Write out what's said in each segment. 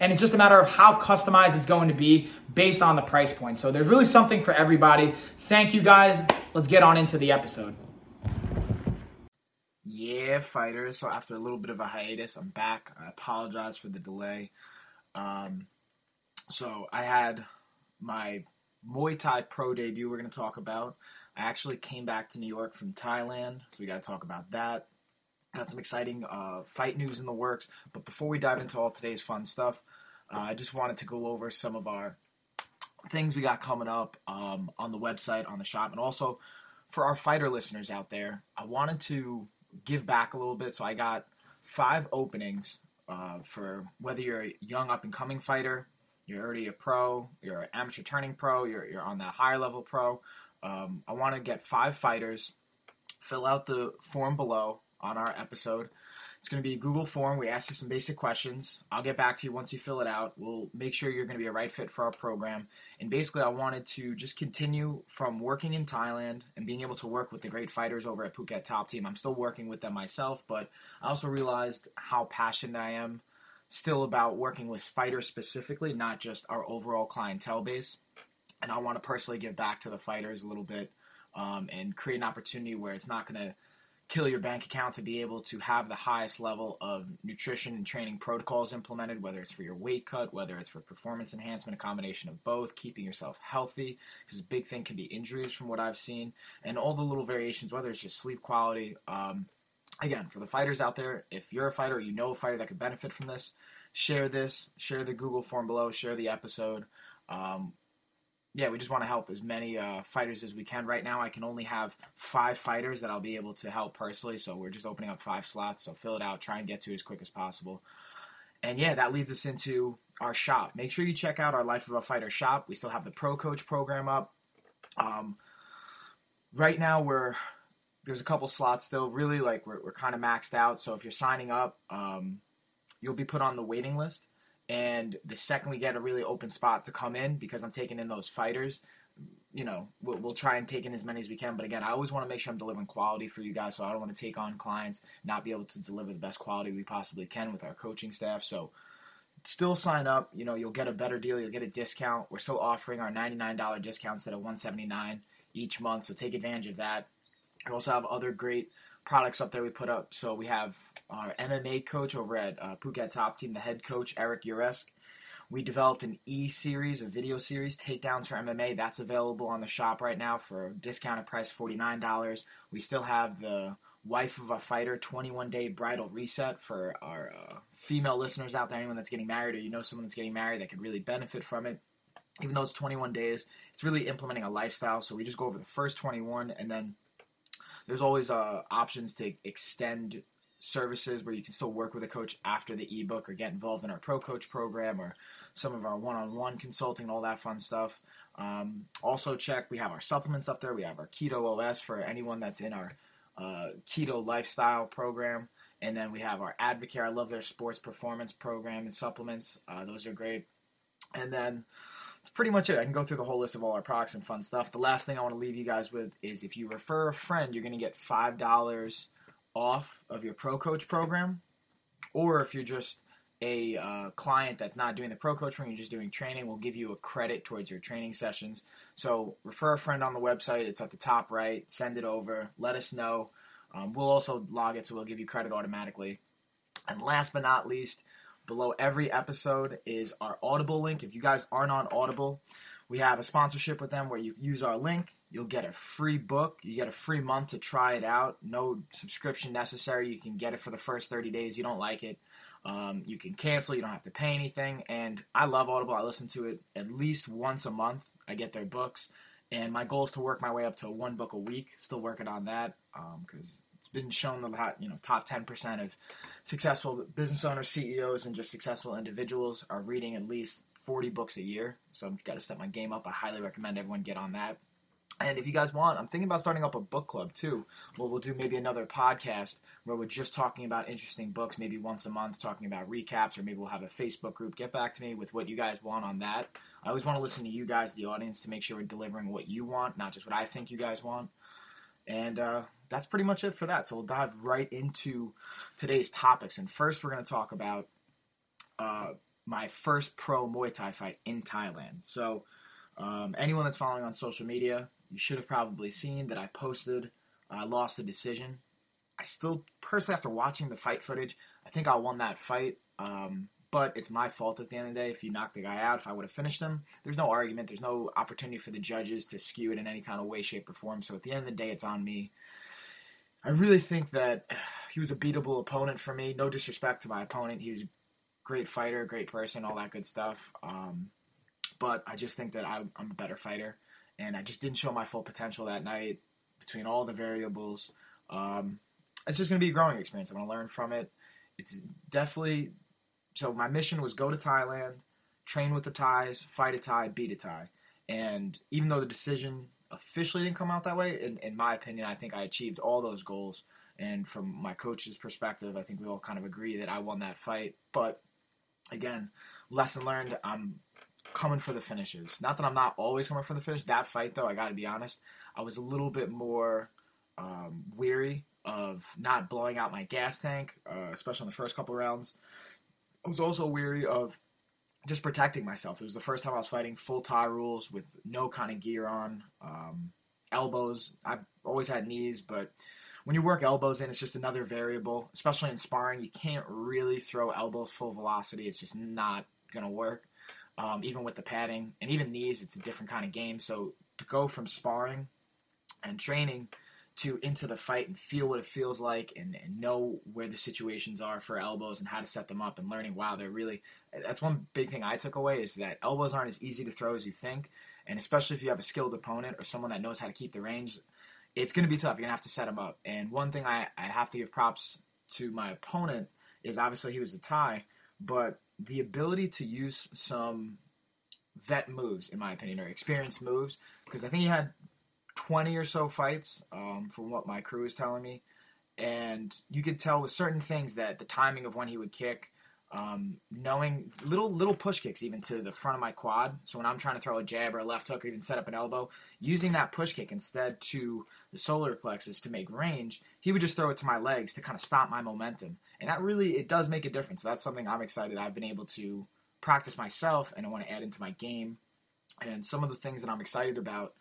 and it's just a matter of how customized it's going to be based on the price point. So there's really something for everybody. Thank you guys. Let's get on into the episode. Yeah, fighters. So after a little bit of a hiatus, I'm back. I apologize for the delay. Um, so I had my Muay Thai pro debut. We're going to talk about. I actually came back to New York from Thailand, so we got to talk about that. Got some exciting uh, fight news in the works. But before we dive into all today's fun stuff, uh, I just wanted to go over some of our things we got coming up um, on the website, on the shop, and also for our fighter listeners out there. I wanted to give back a little bit, so I got five openings uh, for whether you're a young up and coming fighter, you're already a pro, you're an amateur turning pro, you're, you're on that higher level pro. Um, I want to get five fighters, fill out the form below on our episode. It's going to be a Google form. We ask you some basic questions. I'll get back to you once you fill it out. We'll make sure you're going to be a right fit for our program. And basically, I wanted to just continue from working in Thailand and being able to work with the great fighters over at Phuket Top Team. I'm still working with them myself, but I also realized how passionate I am still about working with fighters specifically, not just our overall clientele base. And I want to personally give back to the fighters a little bit um, and create an opportunity where it's not going to kill your bank account to be able to have the highest level of nutrition and training protocols implemented, whether it's for your weight cut, whether it's for performance enhancement, a combination of both, keeping yourself healthy, because a big thing can be injuries from what I've seen, and all the little variations, whether it's just sleep quality. Um, again, for the fighters out there, if you're a fighter, you know a fighter that could benefit from this, share this, share the Google form below, share the episode. Um, yeah, we just want to help as many uh, fighters as we can. Right now, I can only have five fighters that I'll be able to help personally, so we're just opening up five slots. So fill it out, try and get to as quick as possible. And yeah, that leads us into our shop. Make sure you check out our Life of a Fighter shop. We still have the Pro Coach program up. Um, right now, we're there's a couple slots still. Really, like we're, we're kind of maxed out. So if you're signing up, um, you'll be put on the waiting list. And the second we get a really open spot to come in, because I'm taking in those fighters, you know, we'll, we'll, try and take in as many as we can. But again, I always want to make sure I'm delivering quality for you guys. So I don't want to take on clients, not be able to deliver the best quality we possibly can with our coaching staff. So still sign up. You know, you'll get a better deal. You'll get a discount. We're still offering our $99 discounts instead of 179 each month. So take advantage of that. We also have other great products up there we put up. So we have our MMA coach over at uh, Phuket Top Team, the head coach Eric Uresk. We developed an E series, a video series, takedowns for MMA. That's available on the shop right now for a discounted price, forty nine dollars. We still have the Wife of a Fighter 21 day bridal reset for our uh, female listeners out there. Anyone that's getting married or you know someone that's getting married that could really benefit from it. Even though it's 21 days, it's really implementing a lifestyle. So we just go over the first 21 and then there's always uh, options to extend services where you can still work with a coach after the ebook or get involved in our pro coach program or some of our one-on-one consulting all that fun stuff. Um, also check we have our supplements up there. We have our keto os for anyone that's in our uh, keto lifestyle program. And then we have our AdvoCare i love their sports performance program and supplements. Uh, those are great. And then that's pretty much it. I can go through the whole list of all our products and fun stuff. The last thing I want to leave you guys with is if you refer a friend, you're going to get $5 off of your Pro Coach program. Or if you're just a uh, client that's not doing the Pro Coach program, you're just doing training, we'll give you a credit towards your training sessions. So refer a friend on the website. It's at the top right. Send it over. Let us know. Um, we'll also log it, so we'll give you credit automatically. And last but not least, Below every episode is our Audible link. If you guys aren't on Audible, we have a sponsorship with them where you use our link. You'll get a free book. You get a free month to try it out. No subscription necessary. You can get it for the first 30 days. You don't like it. Um, you can cancel. You don't have to pay anything. And I love Audible. I listen to it at least once a month. I get their books, and my goal is to work my way up to one book a week. Still working on that because um, it's been shown that you know top ten percent of successful business owners, CEOs, and just successful individuals are reading at least 40 books a year. So I've got to step my game up. I highly recommend everyone get on that. And if you guys want, I'm thinking about starting up a book club too. Where we'll do maybe another podcast where we're just talking about interesting books, maybe once a month, talking about recaps, or maybe we'll have a Facebook group. Get back to me with what you guys want on that. I always want to listen to you guys, the audience, to make sure we're delivering what you want, not just what I think you guys want. And uh, that's pretty much it for that. So we'll dive right into today's topics. And first, we're going to talk about uh, my first pro Muay Thai fight in Thailand. So, um, anyone that's following on social media, you should have probably seen that I posted. I uh, lost a decision. I still, personally, after watching the fight footage, I think I won that fight. Um, but it's my fault at the end of the day if you knock the guy out. If I would have finished him, there's no argument. There's no opportunity for the judges to skew it in any kind of way, shape, or form. So at the end of the day, it's on me. I really think that he was a beatable opponent for me. No disrespect to my opponent. He was a great fighter, great person, all that good stuff. Um, but I just think that I, I'm a better fighter and I just didn't show my full potential that night between all the variables. Um, it's just going to be a growing experience. I'm going to learn from it. It's definitely so. My mission was go to Thailand, train with the Thais, fight a Thai, beat a Thai, and even though the decision officially didn't come out that way, in, in my opinion, I think I achieved all those goals. And from my coach's perspective, I think we all kind of agree that I won that fight. But again, lesson learned. I'm coming for the finishes. Not that I'm not always coming for the finish. That fight, though, I got to be honest, I was a little bit more um, weary of not blowing out my gas tank, uh, especially in the first couple rounds. I was also weary of just protecting myself. It was the first time I was fighting full Thai rules with no kind of gear on, um, elbows. I've always had knees, but when you work elbows in, it's just another variable. Especially in sparring, you can't really throw elbows full velocity. It's just not gonna work um, even with the padding and even knees, it's a different kind of game. So to go from sparring and training to into the fight and feel what it feels like and, and, know where the situations are for elbows and how to set them up and learning wow they're really that's one big thing i took away is that elbows aren't as easy to throw as you think. And especially if you have a skilled opponent or someone that knows how to keep the range it's going to be tough. You're going to have to set them up. And one thing I, I have to give props to my opponent is obviously he was a Thai but the ability to use some vet moves, in my opinion, or experienced moves, because I think he had 20 or so fights, um, from what my crew is telling me. And you could tell with certain things that the timing of when he would kick, um, knowing little little push kicks even to the front of my quad. So when I'm trying to throw a jab or a left hook or even set up an elbow, using that push kick instead to the solar plexus to make range, he would just throw it to my legs to kind of stop my momentum. And that really it does make a difference. That's something I'm excited I've been able to practice myself and I want to add into my game. And some of the things that I'm excited about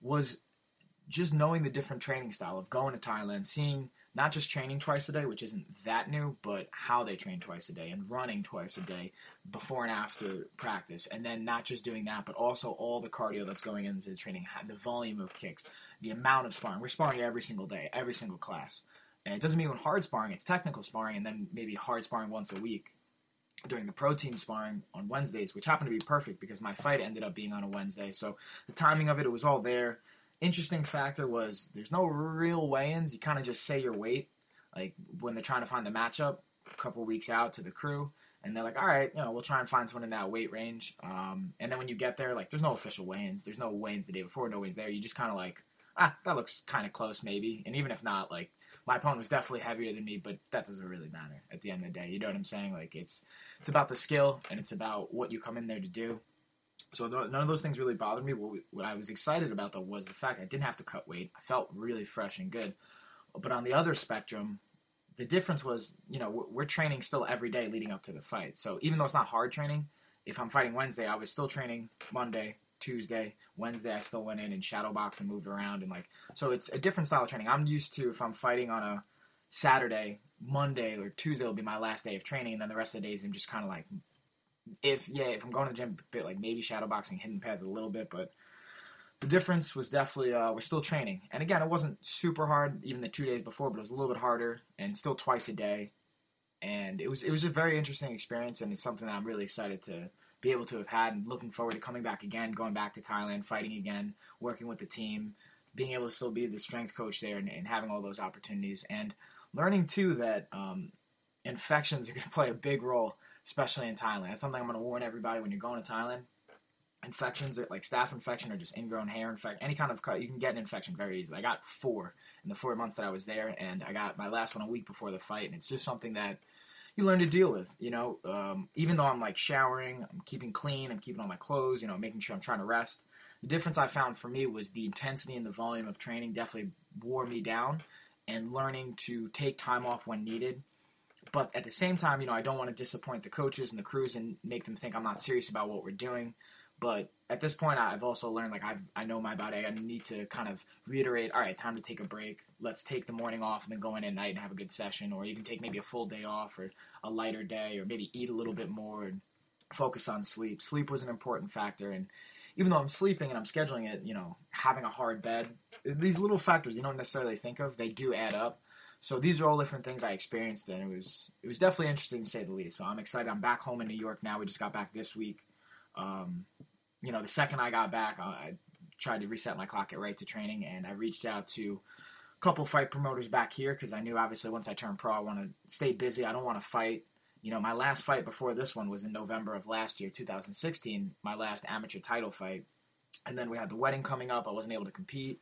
was just knowing the different training style of going to Thailand, seeing not just training twice a day, which isn't that new, but how they train twice a day and running twice a day before and after practice. And then not just doing that, but also all the cardio that's going into the training, the volume of kicks, the amount of sparring. We're sparring every single day, every single class. And it doesn't mean when hard sparring, it's technical sparring, and then maybe hard sparring once a week during the pro team sparring on Wednesdays, which happened to be perfect because my fight ended up being on a Wednesday. So the timing of it, it was all there interesting factor was there's no real weigh-ins. You kind of just say your weight, like when they're trying to find the matchup a couple weeks out to the crew, and they're like, all right, you know, we'll try and find someone in that weight range. Um, and then when you get there, like, there's no official weigh-ins. There's no weigh-ins the day before, no weigh-ins there. You just kind of like, ah, that looks kind of close, maybe. And even if not, like, my opponent was definitely heavier than me, but that doesn't really matter at the end of the day. You know what I'm saying? Like, it's it's about the skill and it's about what you come in there to do. So none of those things really bothered me. What, what I was excited about though was the fact I didn't have to cut weight. I felt really fresh and good. But on the other spectrum, the difference was, you know, we're training still every day leading up to the fight. So even though it's not hard training, if I'm fighting Wednesday, I was still training Monday, Tuesday, Wednesday. I still went in and shadow box and moved around and like so it's a different style of training. I'm used to if I'm fighting on a Saturday, Monday or Tuesday will be my last day of training, and then the rest of the days I'm just kind of like if yeah, if I'm going to the gym, a bit like maybe shadowboxing, hidden pads a little bit, but the difference was definitely uh, we're still training. And again, it wasn't super hard even the two days before, but it was a little bit harder and still twice a day. and it was it was a very interesting experience, and it's something that I'm really excited to be able to have had, and looking forward to coming back again, going back to Thailand, fighting again, working with the team, being able to still be the strength coach there, and, and having all those opportunities, and learning too that um, infections are going to play a big role, especially in Thailand. That's something I'm going to warn everybody when you're going to Thailand. Infections, like staph infection or just ingrown hair infection, any kind of cut, you can get an infection very easily. I got four in the four months that I was there, and I got my last one a week before the fight, and it's just something that you learn to deal with. You know, um, even though I'm like showering, I'm keeping clean, I'm keeping all my clothes, you know, making sure I'm trying to rest. The difference I found for me was the intensity and the volume of training definitely wore me down, and learning to take time off when needed. But at the same time, you know, I don't want to disappoint the coaches and the crews and make them think I'm not serious about what we're doing. But at this point, I've also learned like I've, I know my body. I need to kind of reiterate. All right, time to take a break. Let's take the morning off and then go in at night and have a good session, or even take maybe a full day off or a lighter day, or maybe eat a little bit more and focus on sleep. Sleep was an important factor, and even though I'm sleeping and I'm scheduling it, you know, having a hard bed, these little factors you don't necessarily think of, they do add up. So these are all different things I experienced, and it was it was definitely interesting to say the least. So I'm excited. I'm back home in New York now. We just got back this week. Um, you know, the second I got back, I tried to reset my clock, get right to training, and I reached out to a couple fight promoters back here because I knew obviously once I turn pro, I want to stay busy. I don't want to fight. You know, my last fight before this one was in November of last year, 2016, my last amateur title fight. And then we had the wedding coming up. I wasn't able to compete.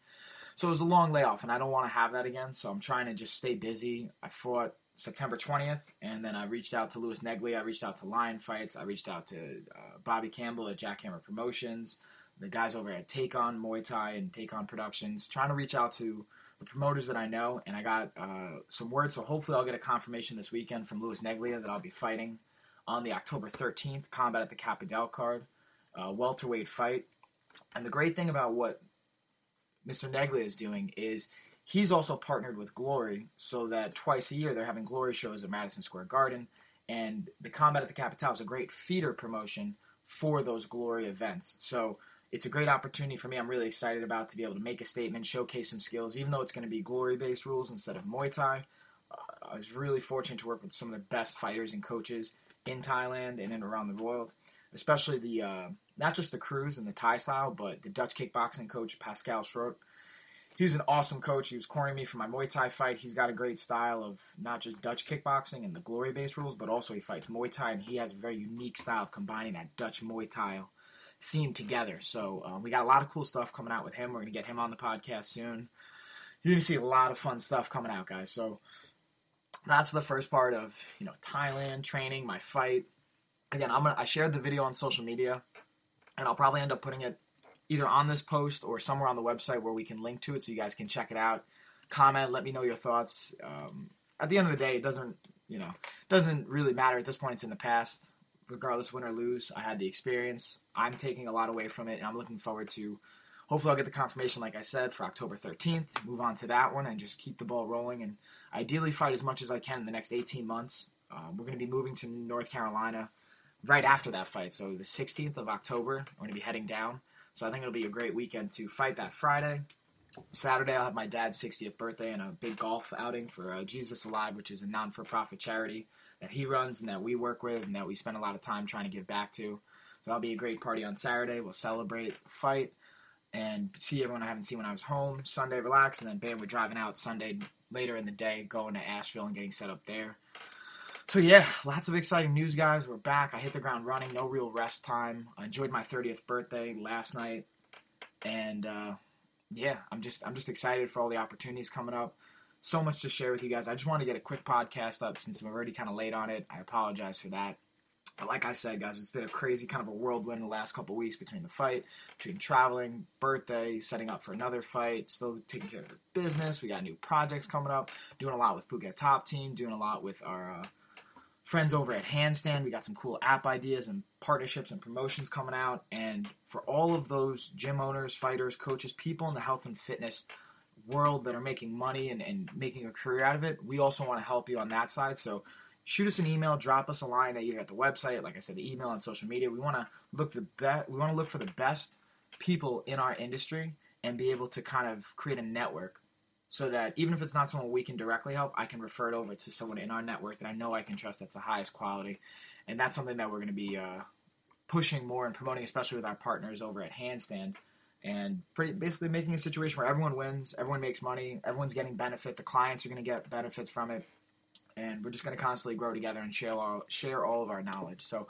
So it was a long layoff, and I don't want to have that again. So I'm trying to just stay busy. I fought September 20th, and then I reached out to Louis Neglia. I reached out to Lion Fights. I reached out to uh, Bobby Campbell at Jackhammer Promotions, the guys over at Take On Muay Thai and Take On Productions, trying to reach out to the promoters that I know, and I got uh, some words. So hopefully, I'll get a confirmation this weekend from Louis Neglia that I'll be fighting on the October 13th Combat at the Capital card, uh, welterweight fight. And the great thing about what Mr. Neglia is doing is he's also partnered with Glory so that twice a year they're having Glory shows at Madison Square Garden. And the Combat at the Capital is a great feeder promotion for those Glory events. So it's a great opportunity for me. I'm really excited about to be able to make a statement, showcase some skills, even though it's going to be Glory based rules instead of Muay Thai. Uh, I was really fortunate to work with some of the best fighters and coaches in Thailand and in around the world, especially the uh, not just the crews and the Thai style, but the Dutch kickboxing coach Pascal Schroth he's an awesome coach. He was cornering me for my Muay Thai fight. He's got a great style of not just Dutch kickboxing and the glory based rules, but also he fights Muay Thai, and he has a very unique style of combining that Dutch Muay Thai theme together. So um, we got a lot of cool stuff coming out with him. We're going to get him on the podcast soon. You're going to see a lot of fun stuff coming out, guys. So that's the first part of you know Thailand training, my fight. Again, I'm gonna I shared the video on social media, and I'll probably end up putting it either on this post or somewhere on the website where we can link to it so you guys can check it out. Comment, let me know your thoughts. Um, at the end of the day, it doesn't, you know, doesn't really matter at this point. It's in the past. Regardless, win or lose, I had the experience. I'm taking a lot away from it, and I'm looking forward to. Hopefully, I'll get the confirmation, like I said, for October 13th. Move on to that one and just keep the ball rolling, and ideally fight as much as I can in the next 18 months. Um, we're going to be moving to North Carolina right after that fight, so the 16th of October. We're going to be heading down. So I think it'll be a great weekend to fight that Friday. Saturday, I'll have my dad's 60th birthday and a big golf outing for uh, Jesus Alive, which is a non for profit charity that he runs and that we work with and that we spend a lot of time trying to give back to. So that'll be a great party on Saturday. We'll celebrate, fight, and see everyone I haven't seen when I was home. Sunday, relax, and then bam, we're driving out Sunday later in the day, going to Asheville and getting set up there. So yeah, lots of exciting news, guys. We're back. I hit the ground running. No real rest time. I enjoyed my 30th birthday last night, and uh, yeah, I'm just I'm just excited for all the opportunities coming up. So much to share with you guys. I just want to get a quick podcast up since I'm already kind of late on it. I apologize for that. But like I said, guys, it's been a crazy kind of a whirlwind the last couple weeks between the fight, between traveling, birthday, setting up for another fight, still taking care of the business. We got new projects coming up, doing a lot with Phuket Top Team, doing a lot with our uh, friends over at Handstand. We got some cool app ideas and partnerships and promotions coming out. And for all of those gym owners, fighters, coaches, people in the health and fitness world that are making money and, and making a career out of it, we also want to help you on that side. So shoot us an email, drop us a line either at the website, like I said, the email on social media. We want to look the best. We want to look for the best people in our industry and be able to kind of create a network so that even if it's not someone we can directly help, I can refer it over to someone in our network that I know I can trust that's the highest quality. And that's something that we're going to be uh, pushing more and promoting, especially with our partners over at Handstand. And pretty, basically making a situation where everyone wins, everyone makes money, everyone's getting benefit, the clients are going to get benefits from it, and we're just going to constantly grow together and share all, share all of our knowledge. So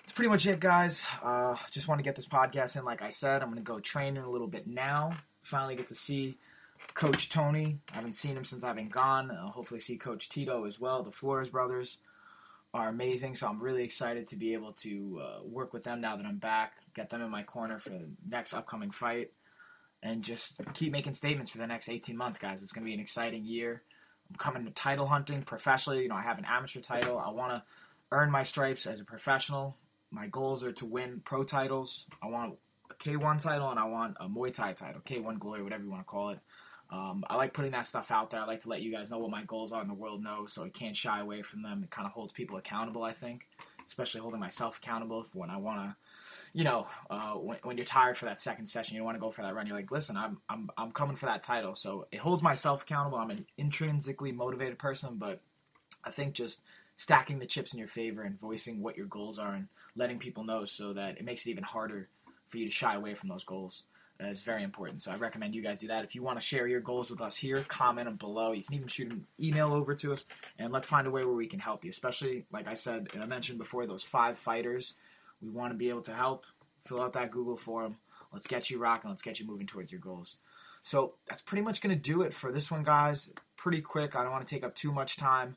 that's pretty much it, guys. Uh, just want to get this podcast in. Like I said, I'm going to go train in a little bit now. Finally, get to see Coach Tony. I haven't seen him since I've been gone. I'll hopefully see Coach Tito as well. The Flores brothers are amazing, so I'm really excited to be able to uh, work with them now that I'm back. Get them in my corner for the next upcoming fight, and just keep making statements for the next 18 months, guys. It's going to be an exciting year. I'm coming to title hunting professionally. You know, I have an amateur title. I want to earn my stripes as a professional. My goals are to win pro titles. I want a K1 title and I want a Muay Thai title, K1 Glory, whatever you want to call it. Um, I like putting that stuff out there. I like to let you guys know what my goals are and the world knows so I can't shy away from them. It kind of holds people accountable, I think, especially holding myself accountable for when I want to, you know, uh, when, when, you're tired for that second session, you want to go for that run. You're like, listen, I'm, I'm, I'm coming for that title. So it holds myself accountable. I'm an intrinsically motivated person, but I think just stacking the chips in your favor and voicing what your goals are and letting people know so that it makes it even harder for you to shy away from those goals is very important. So I recommend you guys do that. If you want to share your goals with us here, comment them below. You can even shoot an email over to us, and let's find a way where we can help you. Especially, like I said, and I mentioned before, those five fighters. We want to be able to help. Fill out that Google form. Let's get you rocking. Let's get you moving towards your goals. So that's pretty much going to do it for this one, guys. Pretty quick. I don't want to take up too much time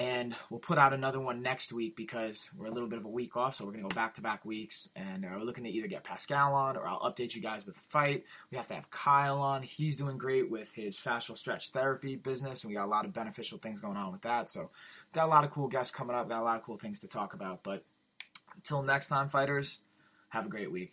and we'll put out another one next week because we're a little bit of a week off, so we're gonna go back to back weeks, and uh, we're looking to either get Pascal on or I'll update you guys with the fight. We have to have Kyle on; he's doing great with his fascial stretch therapy business, and we got a lot of beneficial things going on with that. So, got a lot of cool guests coming up, got a lot of cool things to talk about. But until next time, fighters, have a great week.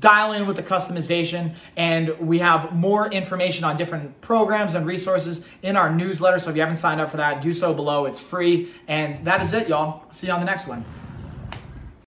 Dial in with the customization, and we have more information on different programs and resources in our newsletter. So if you haven't signed up for that, do so below. It's free. And that is it, y'all. See you on the next one.